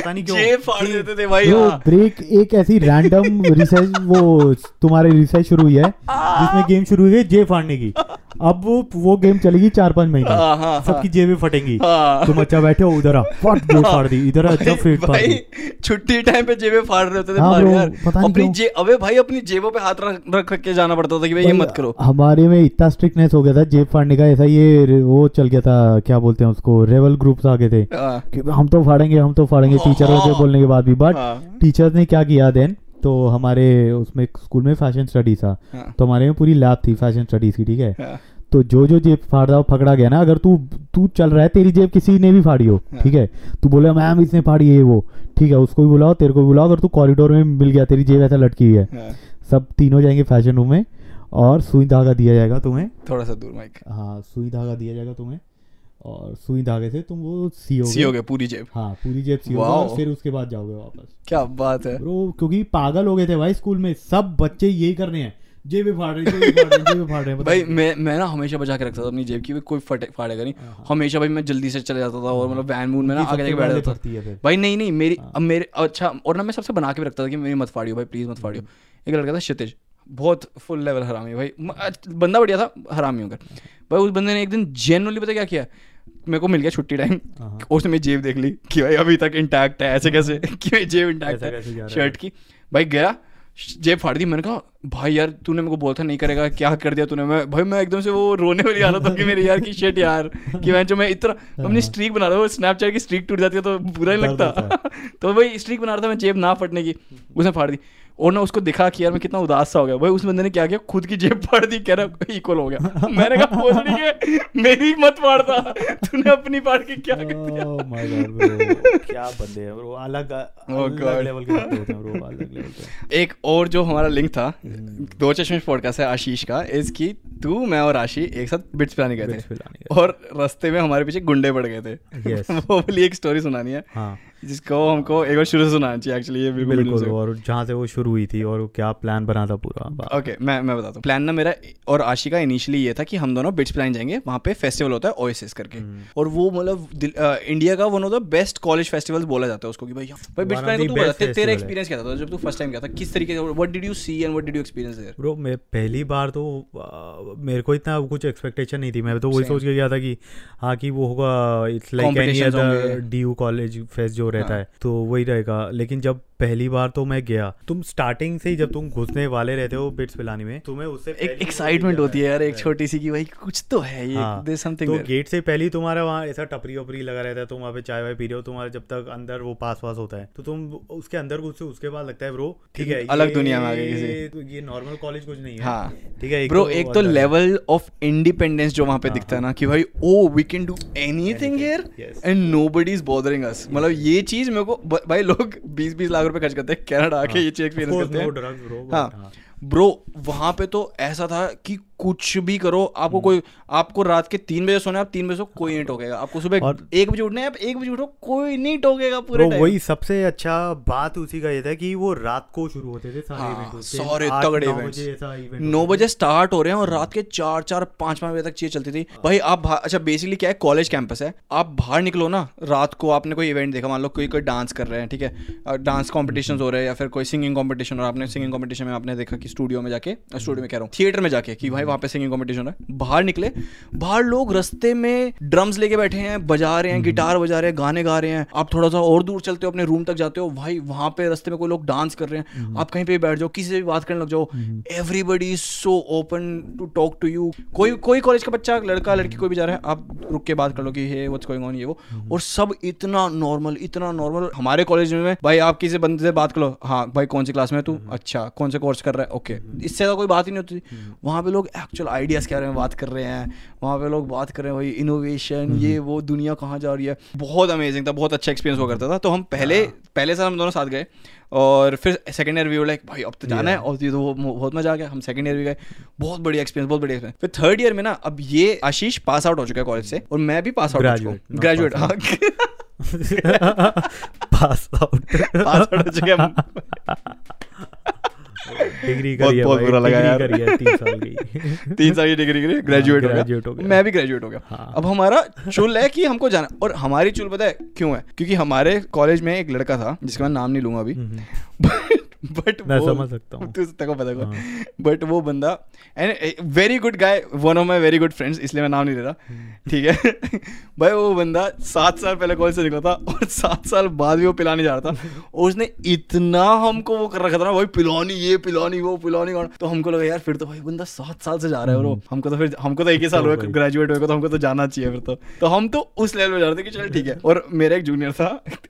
पता नहीं क्यों। जेब फाड़ देते थे भाई ब्रो हाँ। ब्रेक एक ऐसी रैंडम रिसर्च वो तुम्हारे रिसर्च शुरू हुई है जिसमें गेम शुरू हुई है जेब फाड़ने की। अब वो वो गेम चलेगी चार पाँच महीने। हाँ, हाँ, सबकी जेबें फटेंगी। हाँ। तुम अच्छा बैठे हो उधर फट जेब फाड़ दी। इधर अच्छा फाड़ भाई दी। छुट्टी टाइम पे जेबें फाड़ रहे होते थे हाँ यार अपनी जे अबे भाई अपनी जेबों पे हाथ रख रख के जाना पड़ता था कि भाई ये मत करो। हमारे में इतना स्ट्रिक्टनेस हो गया था जेब फाड़ने का ऐसा ये वो चल गया था क्या बोलते हैं उसको रेवल ग्रुप्स आ गए थे। हाँ, कि हम तो फाड़ेंगे हम तो फाड़ेंगे हाँ। टीचरों से बोलने के बाद भी। बट हाँ, टीचर्स ने क्या किया देन तो हमारे उसमें स्कूल में फ़ैशन स्टडीज़ था। हाँ, तो हमारे में पूरी लैब थी फ़ैशन स्टडीज़ की ठीक है? हाँ, तो जो जो जेब फाड़ रहा पकड़ा गया ना अगर तू तू चल रहा है तेरी जेब किसी ने भी फाड़ी हो हाँ। ठीक है? तू बोले मैम इसने फाड़ी है वो। ठीक है उसको भी बुलाओ तेरे को भी बुलाओ अगर तू कॉरिडोर में मिल गया तेरी जेब ऐसा लटकी हुई हाँ, सब तीनों जाएँगे फ़ैशन रूम में और सुई धागा दिया जाएगा तुम्हें। थोड़ा सा दूर माइक। हाँ सुई धागा दिया जाएगा तुम्हें। और सुई धागे से तुम वो सियोगे सी हो गया पूरी जेब। हाँ पूरी जेब वाओ। और फिर उसके बाद जाओगे वापस। क्या बात है। ब्रो क्योंकि पागल हो गए थे भाई स्कूल में सब बच्चे यही कर रहे हैं। जेबें फाड़ रहे हैं जेबें फाड़ रहे जेबें फाड़ रहे हैं भाई मैं मैं ना हमेशा बचा के रखता था अपनी जेब की कोई फटे फाड़ेगा नहीं। हाँ, हाँ। हमेशा भाई मैं जल्दी से चले जाता था और मतलब वैन वून में ना आगे जाके बैठ जाता था। है भाई नहीं नहीं मेरी हाँ। अब मेरे अच्छा और ना मैं सबसे बना के रखता था कि मेरी मत फाड़ियो भाई प्लीज़ मत फाड़ियो। एक लड़का था क्षितिज बहुत फुल लेवल हरामी भाई। बंदा बढ़िया था हरामी होकर। भाई उस बंदे ने एक दिन जेनुअली पता क्या किया? मेरे को मिल गया छुट्टी टाइम हाँ, हाँ। उसने मेरी जेब देख ली कि भाई अभी तक इंटैक्ट है ऐसे कैसे? कि मेरी जेब इंटैक्ट है। शर्ट की। भाई गया जेब फाड़ दी मैंने कहा भाई यार तूने मेरे को बोला था नहीं करेगा क्या कर दिया तूने? मैं भाई मैं एकदम से वो रोने वाली हालत हो कि मेरे यार की शेट यार कि मैं जो मैं इतना अपनी स्ट्रीक बना रहा हूँ स्नैपचैट की स्ट्रीक टूट जाती है तो बुरा नहीं लगता। तो भाई स्ट्रीक बना रहा था मैं जेब ना फटने की। उसने फाड़ दी। और ना उसको दिखा कि यार मैं कितना उदास सा हो गया। भाई उस बंदे ने क्या किया? खुद की जेब फाड़ दी कह रहा इक्वल हो गया। मैंने कहा बोल है मेरी मत फाड़ता तूने अपनी फाड़ के क्या कर दिया? Oh my God, bro. क्या बंदे हैं ब्रो अलग अलग God. लेवल के होते हैं ब्रो अलग लेवल के। एक और जो हमारा लिंक था हम्म। दो चश्मे पॉडकास्ट है आशीष का इसकी तू मैं और आशी एक साथ बिट्स पिलाने गए थे। और रास्ते में हमारे पीछे गुंडे पड़ गए थे। वो वाली एक स्टोरी सुनानी है। हाँ। जिसको हमको एक बार शुरू से सुनाना चाहिए एक्चुअली ये बिल्कुल बिल्कुल और जहाँ से वो शुरू हुई थी और क्या प्लान बना था पूरा ओके मैं मैं बताता हूँ। प्लान ना मेरा और आशी का इनिशियली ये था कि हम दोनों बिट्स प्लान जाएँगे वहाँ पे फेस्टिवल होता है ओएसिस करके। हम्म। और वो मतलब इंडिया का one of the best college festivals बोला जाता है उसको कि भाई भाई बिट्स प्लान को तू best ते- तेरा एक्सपीरियंस क्या था? जब तू फ़र्स्ट टाइम गया था किस तरीके से what did you see and what did you experience there bro मैं पहली बार तो मेरे को इतना कुछ एक्सपेक्टेशन नहीं थी। मैं तो वही सोच के गया था कि हाँ कि वो होगा इट्स लाइक एनी अदर होंगे। डी यू कॉलेज फेस्ट जो रहता हाँ। है। तो वही रहेगा। लेकिन जब पहली बार तो मैं गया तुम स्टार्टिंग से ही जब तुम घुसने वाले रहते हो बिट्स पिलाने में तुम्हें उससे एक एक्साइटमेंट होती है यार एक छोटी सी कि भाई कुछ तो है ये हाँ, समथिंग तो गेट से पहले तुम्हारा वहाँ ऐसा टपरी वपरी लगा रहता है तुम वहाँ पे चाय वाय पी रहे हो तुम्हारा जब तक अंदर वो पास पास होता है। तो तुम उसके अंदर घुसते हो, उसके बाद लगता है ब्रो ठीक है अलग दुनिया में आ किसी। तो ये नॉर्मल कॉलेज कुछ नहीं है। हाँ। ठीक है ब्रो एक तो लेवल ऑफ़ इंडिपेंडेंस जो वहाँ पे हाँ, दिखता है ना कि भाई ओ we can do here yes. And nobody is bothering us मतलब ये चीज़ मेरे को भाई लोग बीस बीस लाख रुपए खर्च करते हैं कनाडा आके ये चीज़ एक्सपीरियंस करते हैं। हाँ। ब्रो वहाँ पे तो ऐसा था कि कुछ भी करो हम्म। आपको कोई आपको रात के तीन बजे सोना आप तीन बजे सो कोई नहीं टोकेगा। आपको सुबह और- एक बजे उठना है आप एक बजे उठो कोई नहीं टोकेगा पूरे वही सबसे अच्छा बात उसी का ये था कि वो रात को शुरू होते थे सारे हाँ, सारे तगड़े बजे नौ बजे स्टार्ट हो रहे हैं और रात के चार चार पाँच पाँच बजे तक चीज़ चलती थी। भाई आप अच्छा बेसिकली क्या है कॉलेज कैंपस है। आप बाहर निकलो ना रात को आपने कोई इवेंट देखा मान लो कोई कोई डांस कर रहे हैं ठीक है? डांस कॉम्पिटिशन हो रहे हैं या फिर कोई सिंगिंग कॉम्पिटिशन और आपने सिंगिंग कॉम्पिटिशन में आपने देखा कि स्टूडियो में जाके स्टूडियो में कह रहा हूँ थिएटर में जाके कि भाई वहाँ पे सिंगिंग कंपटीशन है? बाहर निकले। बाहर लोग रास्ते में ड्रम्स लेके बैठे हैं बजा रहे हैं गिटार बजा रहे हैं गाने गा रहे हैं। आप थोड़ा सा और दूर चलते हो अपने रूम तक जाते हो भाई वहाँ पे रास्ते में कोई लोग डांस कर रहे हैं। आप कहीं पे बैठ जाओ किसी से भी बात करने लग जाओ everybody is so open to talk to you कोई कोई कॉलेज का बच्चा लड़का लड़की कोई भी जा रहा है आप रुक के बात कर लो कि हे व्हाट्स गोइंग ऑन ये वो। और सब इतना नॉर्मल इतना नॉर्मल हमारे कॉलेज में भाई आप किसी बंदे से बात कर लो हाँ भाई कौन सी क्लास में है तू? अच्छा कौन से कोर्स कर रहा है? ओके इससे ज़्यादा कोई बात ही नहीं होती। वहाँ पे लोग एक्चुअल आइडियाज़ के बारे में बात कर रहे हैं वहाँ पे लोग बात कर रहे हैं भाई इनोवेशन ये वो दुनिया कहाँ जा रही है। बहुत अमेजिंग था बहुत अच्छा एक्सपीरियंस हुआ करता था। तो हम पहले पहले साल हम दोनों साथ गए और फिर सेकंड ईयर भी लाइक भाई अब तो जाना है। और ये तो वो बहुत मज़ा आ गया। हम सेकंड ईयर भी गए। बहुत बढ़िया एक्सपीरियंस बहुत बढ़िया एक्सपीरियंस फिर थर्ड ईयर में ना अब ये आशीष पास आउट हो चुका है कॉलेज से और मैं भी पास आउट हो हूँ। ग्रेजुएट हाँ। पास आउट पास आउट हो चुके हैं। डिग्री करी है बहुत बुरा लगा यार। करी है तीन साल की। तीन साल की डिग्री करी ग्रेजुएट हो गया। मैं भी ग्रेजुएट हो गया। हाँ। अब हमारा चुल है कि हमको जाना और हमारी चुल पता है क्यों है? क्योंकि हमारे कॉलेज में एक लड़का था जिसका मैं नाम नहीं लूँगा अभी। बट मैं समझ सकता हूँ। तू तेरे को पता हाँ। बट वो बंदा and very good guy one of my very good friends इसलिए मैं नाम नहीं ले रहा हम्म। ठीक है भाई वो बंदा सात साल पहले कॉलेज से निकला था और सात साल बाद भी वो पिलाने जा रहा था और उसने इतना हमको वो कर रखा था ना भाई पिलानी ये पिलानी वो पिलानी वो। तो हमको लगा यार फिर तो भाई बंदा सात साल से जा रहा है हम्म। ब्रो हमको तो फिर हमको तो एक ही साल हुआ ग्रेजुएट हुए तो हमको तो जाना चाहिए फिर तो तो हम तो उस लेवल में जा रहे थे कि चल ठीक है और मेरा एक जूनियर था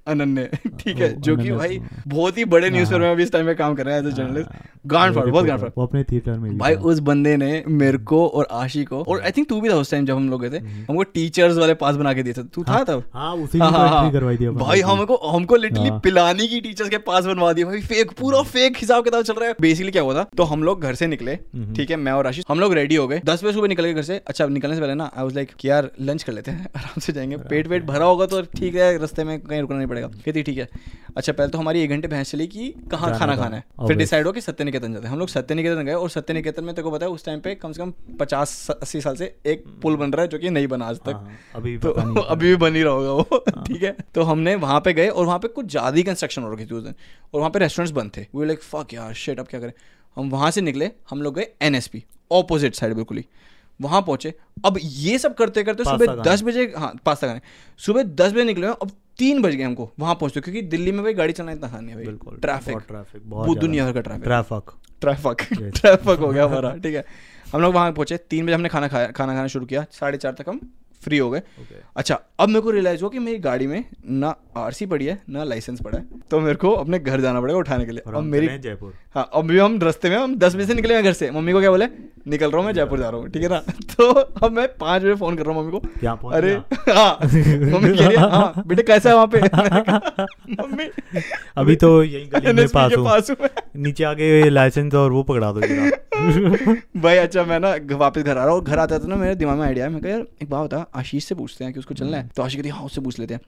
अनन्य ठीक है जो कि भाई हाँ। बहुत ही बड़े न्यूज़ पेपर में अभी टाइम पे काम कर रहा है एज अ जर्नलिस्ट गांड फाड़ बहुत गांड फाड़ वो अपने थिएटर में भाई उस बंदे ने मेरे को और आशी को और आई थिंक तू भी था उस टाइम जब हम लोग गए थे हमको टीचर्स वाले पास बना के दिए थे। तू था तब? हाँ उसी हाँ, में हाँ, करवाई थी हाँ। भाई हमको हमको लिटरली हाँ। पिलानी की टीचर्स के पास बनवा दिया भाई फेक पूरा फेक हिसाब किताब चल रहा है। बेसिकली क्या हुआ था तो हम लोग घर से निकले हम्म। ठीक है मैं और आशीष हम लोग रेडी हो गए। दस बजे सुबह निकल गए घर से। अच्छा निकलने से पहले ना आई वाज लाइक यार लंच कर लेते हैं आराम से जाएँगे। पेट वेट भरा होगा तो ठीक है रास्ते में कहीं रुकना नहीं पड़ेगा। कहती ठीक है। अच्छा पहले तो हमारी एक घंटे भैंस चली कि कहाँ जाना खाना खाना है। फिर डिसाइड हो कि सत्य निकेतन जाते हैं। हम लोग सत्य निकेतन गए और सत्य निकेतन में तेरे को पता है उस टाइम पे कम से कम पचास अस्सी साल से एक पुल बन रहा है जो कि नहीं बना आज तक। हाँ, अभी तो अभी भी बन ही रहा होगा वो ठीक है? तो हमने वहाँ पे गए और वहाँ पे कुछ ज़्यादा ही कंस्ट्रक्शन हो रखी थी उस दिन। और वहाँ पे रेस्टोरेंट्स बंद थे। वो लाइक फक यार शेट अब क्या करें? हम वहाँ से निकले हम लोग गए एनएसपी ऑपोजिट साइड बिल्कुल ही। वहाँ पहुँचे। अब ये सब करते करते सुबह दस बजे हाँ पास्ता खाने। सुबह दस बजे निकले हैं, अब तीन बज गए हमको वहाँ पहुँचते क्योंकि दिल्ली में भाई गाड़ी चलाना इतना आसान नहीं है भाई। बिल्कुल ट्रैफ़िक ट्रैफ़िक बहुत दुनिया भर का ट्रैफ़िक। ट्रैफ़िक। ट्रैफ़िक ट्रैफ़िक हो गया हमारा ठीक है। हम लोग वहाँ पहुँचे तीन बजे हमने खाना खाया खाना खाना शुरू किया साढ़े चार तक हम फ्री हो गए। Okay. अच्छा अब मेरे को रियलाइज़ हुआ कि मेरी गाड़ी में ना आरसी पड़ी है ना लाइसेंस पड़ा है तो मेरे को अपने घर जाना पड़ेगा उठाने के लिए। और अब मेरी जयपुर? हाँ अब भी हम रस्ते में हम दस बजे से निकले हैं घर से। मम्मी को क्या बोले? निकल रहा हूँ मैं जयपुर जा रहा हूँ ठीक है ना? तो अब मैं पाँच बजे फ़ोन कर रहा हूँ मम्मी को। अरे हाँ मम्मी कह रही है बेटे कैसा है वहाँ पे? मम्मी। अभी तो यही गली में पास हूँ। नीचे आके लाइसेंस और वो पकड़ा दो भाई अच्छा मैं ना वापस घर आ रहा हूँ। घर आता था ना मेरे दिमाग में आइडिया है। मैं कहा यार एक बात बता आशीष से पूछते हैं कि उसको चलना है? तो आशीष कहती हाँ उससे पूछ लेते हैं।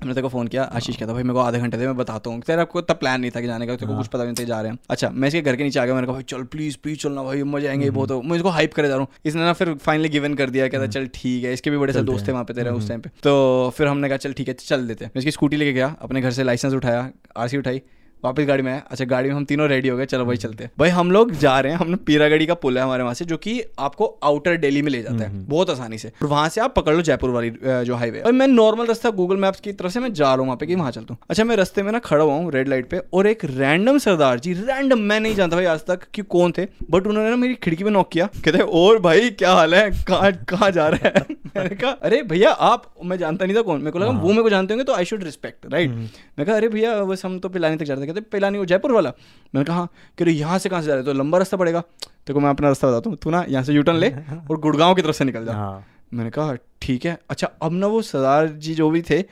हमने तेरे को फ़ोन किया आशीष कहता भाई मेरे को आधे घंटे दे मैं बताता हूँ। तेरा आपको तब प्लान नहीं था कि जाने का तेरे को कुछ पता नहीं था जा रहे हैं। अच्छा मैं इसके घर के नीचे आ गया मैंने कहा भाई चल प्लीज़ प्लीज़ चलना भाई मज़ा आएँगे बहुत हो। मैं इसको हाइप करे जा रहा हूँ। इसने ना फिर फाइनली गिवन कर दिया कहता चल ठीक है इसके भी बड़े सारे दोस्त थे वहाँ पे तेरे उस टाइम पे। तो फिर हमने कहा चल ठीक है चल देते हैं। मैं इसकी स्कूटी लेके गया अपने घर से लाइसेंस उठाया आरसी उठाई। वापस गाड़ी में आया। अच्छा गाड़ी में हम तीनों रेडी हो गए। चलो भाई चलते हैं। भाई हम लोग जा रहे हैं। हमने पीरागढ़ी का पुल है हमारे वहाँ से जो कि आपको आउटर दिल्ली में ले जाता है। बहुत आसानी से। और वहाँ से आप पकड़ लो जयपुर वाली जो हाईवे और मैं नॉर्मल रास्ता गूगल मैप्स की तरफ़ से मैं जा रहा हूँ वहाँ पे कि वहाँ चलता हूँ। अच्छा मैं रस्ते में ना खड़ा हुआ हूँ रेड लाइट पे और एक रैंडम सरदार जी रैंडम मैं नहीं जानता भाई आज तक कि कौन थे बट उन्होंने ना मेरी खिड़की में नॉक किया। कहते और भाई क्या हाल है? कहाँ कहाँ जा रहे हैं? मैंने कहा अरे भैया आप मैं जानता नहीं था कौन। मेरे को लगा वो मेरे को जानते होंगे तो आई शुड रिस्पेक्ट राइट मैं कहा अरे भैया बस हम तो पिलानी तक जा रहे थे कहते पिलानी वो जयपुर वाला। मैंने कहा हाँ कह रहे यहाँ से कहाँ से जा रहे तो लंबा रास्ता पड़ेगा। देखो मैं अपना रास्ता बताता हूँ। तू ना यहाँ से यूटर्न ले और गुड़गांव की तरफ़ से निकल जा। हाँ। मैंने कहा ठीक है। अच्छा अब ना वो सरदार जी जो भी थे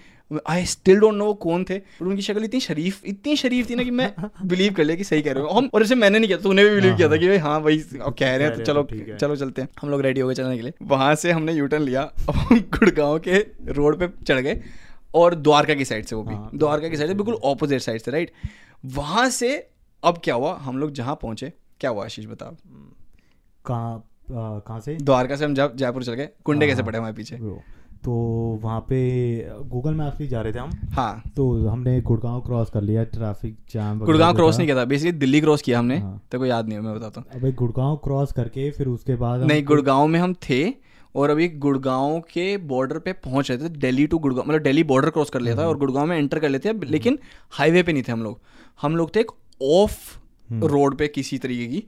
आई स्टिल डोंट नो कौन थे और उनकी शक्ल इतनी शरीफ इतनी शरीफ थी ना कि मैं बिलीव कर लिया कि सही कह रहे हो। हम और इसे मैंने नहीं किया तूने भी बिलीव किया था कि भाई हाँ भाई कह रहे हैं तो हैं चलो तो है। चलो चलते हैं। हम लोग रेडी हो गए चलने के लिए। वहाँ से हमने यूटर्न लिया अब हम गुड़गांव के रोड पे चढ़ गए। और द्वारका की साइड से वो भी। हाँ, द्वारका की साइड से बिल्कुल ऑपोजिट साइड से राइट वहाँ से अब क्या हुआ? हम लोग जहाँ पहुँचे क्या हुआ आशीष बताओ। कहाँ कहाँ से? द्वारका से हम जब जयपुर चल गए। कुंडे कैसे हाँ। पड़े हमारे पीछे? तो वहाँ पे गूगल मैप भी जा रहे थे हम। हाँ। तो हमने गुड़गांव क्रॉस कर लिया ट्रैफ़िक जाम गुड़गांव क्रॉस नहीं किया था। बेसिकली दिल्ली क्रॉस किया हमने। हाँ। तेरे को याद नहीं है मैं बताता हूँ। अबे गुड़गांव क्रॉस करके फिर उसके बाद नहीं गुड़गांव में हम थे और अभी गुड़गांव के बॉर्डर पे पहुँच रहे थे दिल्ली टू गुड़गांव मतलब दिल्ली बॉर्डर क्रॉस कर लिया था और गुड़गांव में एंटर कर लेते हैं लेकिन हाईवे पे नहीं थे हम लोग। हम लोग थे एक ऑफ़ रोड पे किसी तरीके की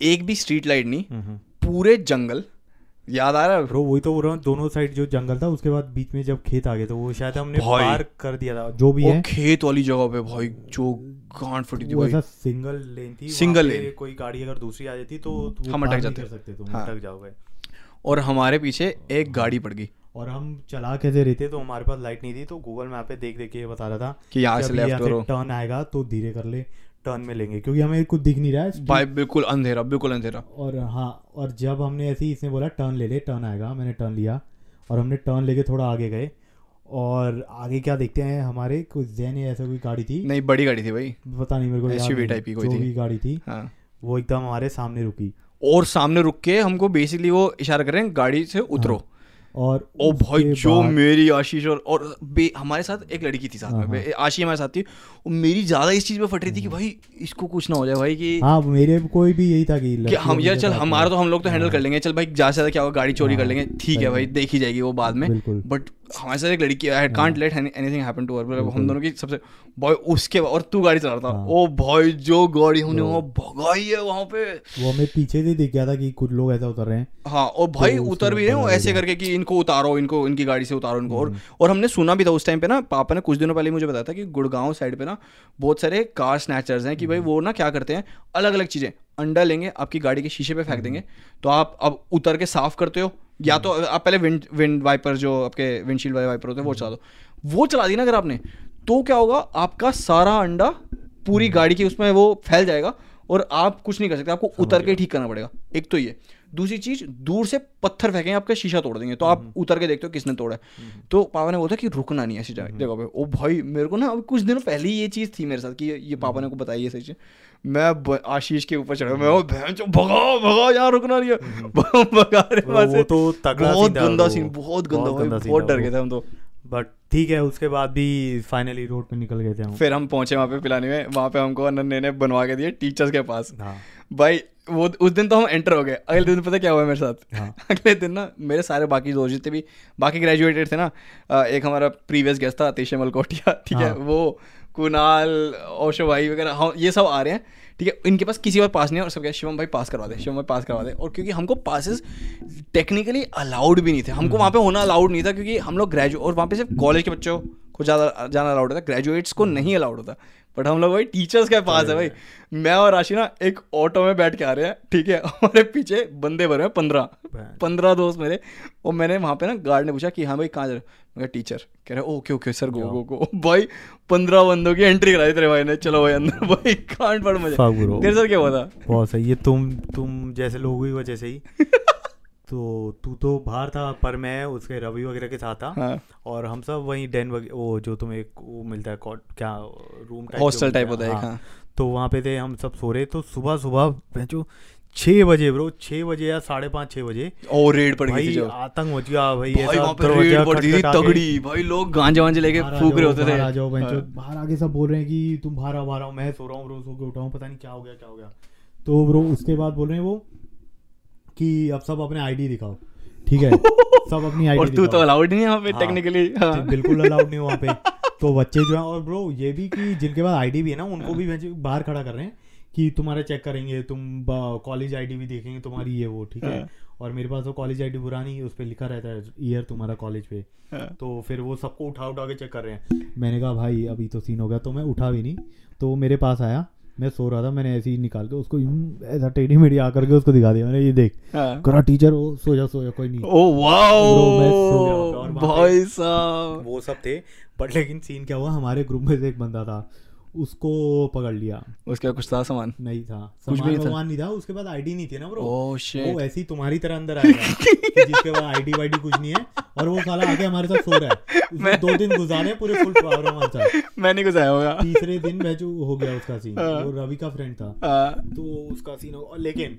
एक भी स्ट्रीट लाइट नहीं हम्म, पूरे जंगल याद आ रहा है? ब्रो वही तो बोल रहा हूँ दोनों साइड जो जंगल था उसके बाद बीच में जब खेत आ गए तो वो शायद हमने पार कर दिया था जो भी है। खेत वाली जगह पे भाई जो गांड फटी थी भाई। सिंगल लेन थी सिंगल लेन कोई गाड़ी अगर दूसरी आ जाती तो हम अटक जाते। सकते तुम हाँ। अटक जाओगे। और हमारे पीछे एक गाड़ी पड़ गई। और हम चला कैसे रहे थे तो हमारे पास लाइट नहीं थी तो गूगल मैप पे देख देख के ये बता रहा था कि यहाँ से लेफ़्ट करो। टर्न आएगा तो धीरे कर ले टर्न में लेंगे क्योंकि हमें कुछ दिख नहीं रहा है भाई बिल्कुल अंधेरा बिल्कुल अंधेरा। और हाँ और जब हमने ऐसे ही इसने बोला टर्न ले ले टर्न आएगा मैंने टर्न लिया और हमने टर्न लेके थोड़ा आगे गए। और आगे क्या देखते हैं हमारे कुछ जैन ऐसा कोई गाड़ी थी? नहीं बड़ी गाड़ी थी भाई। पता नहीं मेरे को टाइप की कोई थी। गाड़ी थी हाँ। वो एकदम हमारे सामने रुकी। और सामने रुक के हमको बेसिकली वो इशारा कर रहे हैं गाड़ी से उतरो। और ओ भाई जो मेरी आशीष और और हमारे साथ एक लड़की थी साथ में हाँ, आशी हमारे साथ थी। वो मेरी ज़्यादा इस चीज़ पे फट रही थी कि भाई इसको कुछ ना हो जाए भाई कि हाँ मेरे कोई भी यही था कि कि हम यार चल हमारा तो हाँ, हम लोग तो हैंडल कर लेंगे चल भाई ज़्यादा से ज़्यादा क्या होगा गाड़ी चोरी कर हाँ, लेंगे ठीक है भाई देखी जाएगी वो बाद में। बट हमारे साथ एक लड़की आई can't let anything happen to her हम दोनों की सबसे भाई उसके और तू गाड़ी चला रहा था। हाँ। ओ भाई जो गाड़ी हमने वहाँ भगाई है वहाँ पे। वो हमें पीछे से दिख गया था कि कुछ लोग ऐसा उतर रहे हैं। हाँ और भाई तो उतर भी रहे हो ऐसे करके कि इनको उतारो इनको इनकी गाड़ी से उतारो इनको। और हम्म। और हमने सुना भी था उस टाइम पे ना पापा ने कुछ दिनों पहले मुझे बताया था कि गुड़गांव साइड पे ना बहुत सारे कार स्नैचर्स हैं कि भाई हम्म। वो ना क्या करते हैं अलग अलग चीज़ें। अंडा लेंगे आपकी गाड़ी के शीशे पे फेंक हम्म। देंगे तो आप अब उतर के साफ़ करते हो या तो आप पहले विंड विंड वाइपर जो आपके विंडशील्ड वाइपर होते हैं वो चला दो। वो चला दी ना अगर आपने तो क्या होगा आपका सारा अंडा पूरी हम्म। गाड़ी की उसमें वो फैल जाएगा और आप कुछ नहीं कर सकते आपको उतर के ठीक करना पड़ेगा। एक तो ये। दूसरी चीज़ दूर से पत्थर फेंकेंगे आपका शीशा तोड़ देंगे तो हम्म। आप उतर के देखते हो किसने तोड़ा है। तो पापा ने बोला कि रुकना नहीं ऐसी हम्म। जगह पे। ओ भाई मेरे को ना अभी कुछ दिनों पहले ही ये चीज़ थी मेरे साथ कि ये, पापा ने को बताई है सही चीज़। मैं आशीष के ऊपर चढ़ा मैं वो बहन चो भगाओ भगाओ यहाँ रुकना नहीं है। भगा रहे तो बहुत गंदा सीन बहुत गंदा बहुत डर गए थे हम तो। बट ठीक है उसके बाद भी फाइनली रोड पे निकल गए थे हम। फिर हम पहुँचे वहाँ पे पिलाने में। वहाँ पे हमको नन्हे ने बनवा के दिए टीचर्स के पास। हाँ। भाई वो उस दिन तो हम एंटर हो गए। अगले दिन पता क्या हुआ मेरे साथ? हाँ। अगले दिन ना मेरे सारे बाकी दोस्त जितने भी बाकी ग्रेजुएटेड थे ना एक हमारा प्रीवियस गेस्ट था अतिशय मलकोटिया ठीक है? हाँ। वो कुणाल ओशो भाई वगैरह हाँ ये सब आ रहे हैं ठीक है? इनके पास किसी बार पास नहीं है और सब क्या शिवम भाई पास करवा दे शिवम भाई पास करवा दे। और क्योंकि हमको पासिस टेक्निकली अलाउड भी नहीं थे हमको वहाँ पे होना अलाउड नहीं था क्योंकि हम लोग ग्रेजुएट और वहाँ पे सिर्फ़ कॉलेज के बच्चों को ज़्यादा जाना अलाउड होता ग्रेजुएट्स को नहीं अलाउड होता। बट हम लोग भाई टीचर्स के पास है भाई। मैं और राशि ना एक ऑटो में बैठ के आ रहे हैं ठीक है? हमारे पीछे बंदे भरे हैं पंद्रह। पंद्रह दोस्त मेरे। और मैंने वहाँ पे ना गार्ड ने पूछा कि हाँ भाई कहाँ जा रहे हो? मैं टीचर कह रहे okay okay sir go go go भाई पंद्रह बंदों की एंट्री कराई तेरे भाई ने। चलो भाई अंदर भाई कांड पड़ मुझे तेरे साथ क्या हुआ था? बहुत सही। ये तुम तुम जैसे लोगों की वजह से ही। तो तू तो बाहर था पर मैं उसके रवि वगैरह के साथ था। हाँ। और हम सब वहीं डेन वो जो तुम्हें एक वो मिलता है क्या रूम टाइप हॉस्टल टाइप होता है हाँ। तो वहाँ पे थे हम सब सो रहे तो सुबह सुबह जो छः बजे ब्रो छः बजे या साढ़े पाँच छः बजे और रेड पड़ गई थी आतंक मच गया भाई भाई ऐसा वहाँ पे रेड खटखटा के, तगड़ी भाई लोग गांजे वांजे लेके फूक रहे होते थे। आ जाओ बहन हाँ। बाहर आके सब बोल रहे हैं कि तुम बाहर आओ बाहर आओ मैं सो रहा हूँ ब्रो सो के उठा पता नहीं क्या हो गया क्या हो गया। तो ब्रो उसके बाद बोल रहे हैं वो कि अब सब अपने आईडी दिखाओ। ठीक है? सब अपनी और आईडी तू तो अलाउड नहीं है वहाँ पे हाँ। टेक्निकली हाँ। बिल्कुल अलाउड नहीं वहाँ पे। तो बच्चे जो हैं और ब्रो ये भी कि जिनके पास आईडी भी है ना उनको भी बाहर खड़ा कर रहे हैं कि तुम्हारा चेक करेंगे तुम कॉलेज आईडी भी देखेंगे तुम्हारी ये वो ठीक है? हाँ। और मेरे पास तो कॉलेज आईडी पुरानी उस पर लिखा रहता है ईयर तुम्हारा कॉलेज पे। हाँ। तो फिर वो सबको उठा उठा के चेक कर रहे हैं। मैंने कहा भाई अभी तो सीन हो गया तो मैं उठा भी नहीं। तो मेरे पास आया मैं सो रहा था मैंने ऐसे ही निकाल के उसको ऐसा टेढ़ी मेढ़ी आकर के उसको दिखा दिया। मैंने ये देख हाँ। करा टीचर ओ सो जा सो जा कोई नहीं। Oh wow! भाई साहब। वो सब थे बट लेकिन सीन क्या हुआ? हमारे ग्रुप में से एक बंदा था। उसको पकड़ लिया। उसका कुछ था सामान? नहीं था। कुछ भी सामान नहीं था? नहीं था उसके बाद आईडी नहीं थी ना ब्रो ओह वो शिट ऐसे ही तुम्हारी तरह अंदर कि जिसके बाद आईडी वाईडी कुछ नहीं है और वो साला आके हमारे साथ सो रहा है। उसने दो दिन गुजारे पूरे फुल पावर हमारे साथ। मैं नहीं गुजाया होगा। तीसरे दिन मैं जो हो गया उसका सीन हाँ। वो रवि का फ्रेंड था। हाँ, तो उसका सीन हो लेकिन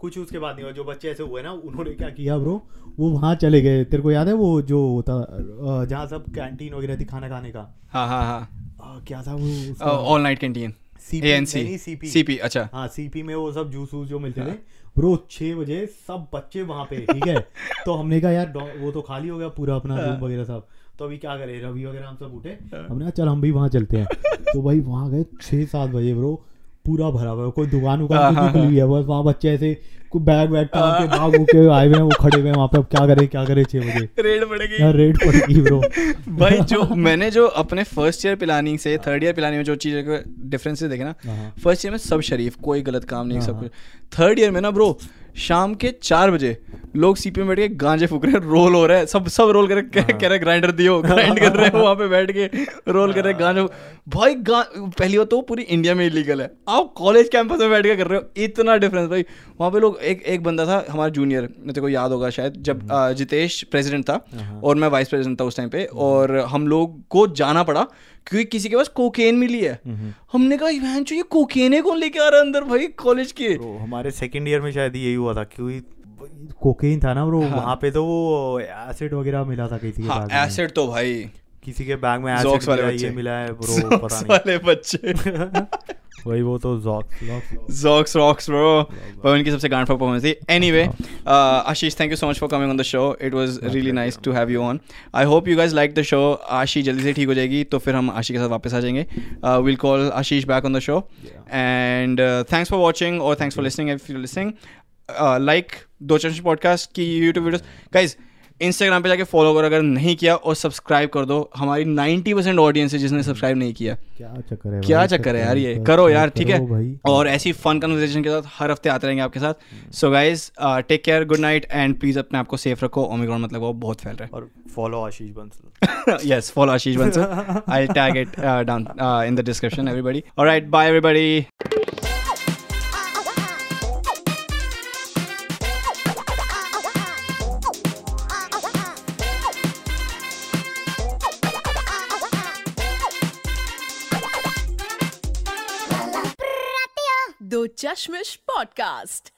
कुछ उसके बाद नहीं हुआ। जो बच्चे ऐसे हुए ना उन्होंने क्या किया ब्रो वो वहाँ चले गए। तेरे को याद है वो जो होता जहाँ सब कैंटीन वगैरह थी खाना खाने का? हाँ हाँ हाँ। क्या था वो all night canteen CP CP अच्छा। हाँ सीपी में वो सब जूस वूस जो मिलते हाँ। थे ब्रो छः बजे सब बच्चे वहाँ पे ठीक है? तो हमने कहा यार वो तो खाली हो गया पूरा अपना हाँ। रूम वगैरह सब। तो अभी क्या करे? रवि वगैरह हम सब उठे। हमने कहा चल हम भी वहाँ चलते हैं। तो भाई वहाँ गए छह सात बजे ब्रो पूरा भरा हुआ है। कोई दुकान वुकान भी खुली हुई है। बस वहाँ बच्चे ऐसे कोई बैग वैग टांग के भाग के आए हुए हैं वो खड़े हुए हैं वहाँ पे। अब क्या करें क्या करें छः बजे? रेड पड़ेगी। यार रेड पड़ेगी ब्रो भाई जो मैंने जो अपने फ़र्स्ट ईयर प्लानिंग से थर्ड ईयर प्लानिंग में जो चीज़ डिफरेंस डिफरेंसेस देखे ना हाँ। फ़र्स्ट ईयर में सब शरीफ कोई गलत काम नहीं सब हाँ। कुछ। थर्ड ईयर में ना ब्रो शाम के चार बजे लोग सीपी में बैठ के गांजे फूक रहे हैं रोल हो रहा है सब सब रोल कर रहे हाँ। कह रहे ग्राइंडर दियो ग्राइंड कर रहे हैं वहाँ पे बैठ के रोल कर रहे हैं गांजे भाई गा पहली बात तो पूरी इंडिया में इलीगल है आप कॉलेज कैंपस में बैठ के कर रहे हो इतना डिफरेंस भाई वहाँ पे लोग एक एक बंदा था हमारा जूनियर मेरे को याद होगा शायद जब हम्म। जितेश प्रेसिडेंट था हाँ। और मैं वाइस प्रेसिडेंट था उस टाइम पे और हम लोग को जाना पड़ा क्योंकि किसी के पास कोकेन मिली है। हमने कहा बहन चो ये कोकेन कौन लेके आ रहा है अंदर भाई कॉलेज के? हमारे सेकेंड ईयर में शायद यही हुआ था क्योंकि कोकेन था ना ब्रो वहाँ पे तो वो एसिड वगैरह मिला था किसी के हाँ बैग एसिड तो भाई। किसी के बैग में एसिड वाले मिला ये मिला है ब्रो पता नहीं। वाले बच्चे। वही वो तो जॉक्स जॉक्स Zox rocks पर उनकी सबसे गांड परफॉर्मेंस थी। Anyway Ashish thank you so much for coming on the show it was really nice to have you on I hope you guys like the show Ashi जल्दी से ठीक हो जाएगी तो फिर हम आशी के साथ वापस आ जाएँगे। Will call Ashish back on the show and thanks for watching और thanks for listening if you listening like Do Chashmish podcast की यूट्यूब वीडियोस गाइज़ इंस्टाग्राम पे जाके फॉलो करो अगर नहीं किया और सब्सक्राइब कर दो। हमारी 90% परसेंट ऑडियंस है जिसने सब्सक्राइब नहीं किया। क्या चक्कर है क्या चक्कर है यार ये? कर- करो यार ठीक है? और ऐसी फन कन्वर्सेशन के साथ हर हफ़्ते आते रहेंगे आपके साथ। So guys take care good night and please अपने आप को सेफ़ रखो। ओमिक्रॉन मतलब वो बहुत फैल रहा और follow Ashish Bansal. Yes follow Ashish Bansal. I tag it down in the description everybody alright bye everybody Do Chashmish podcast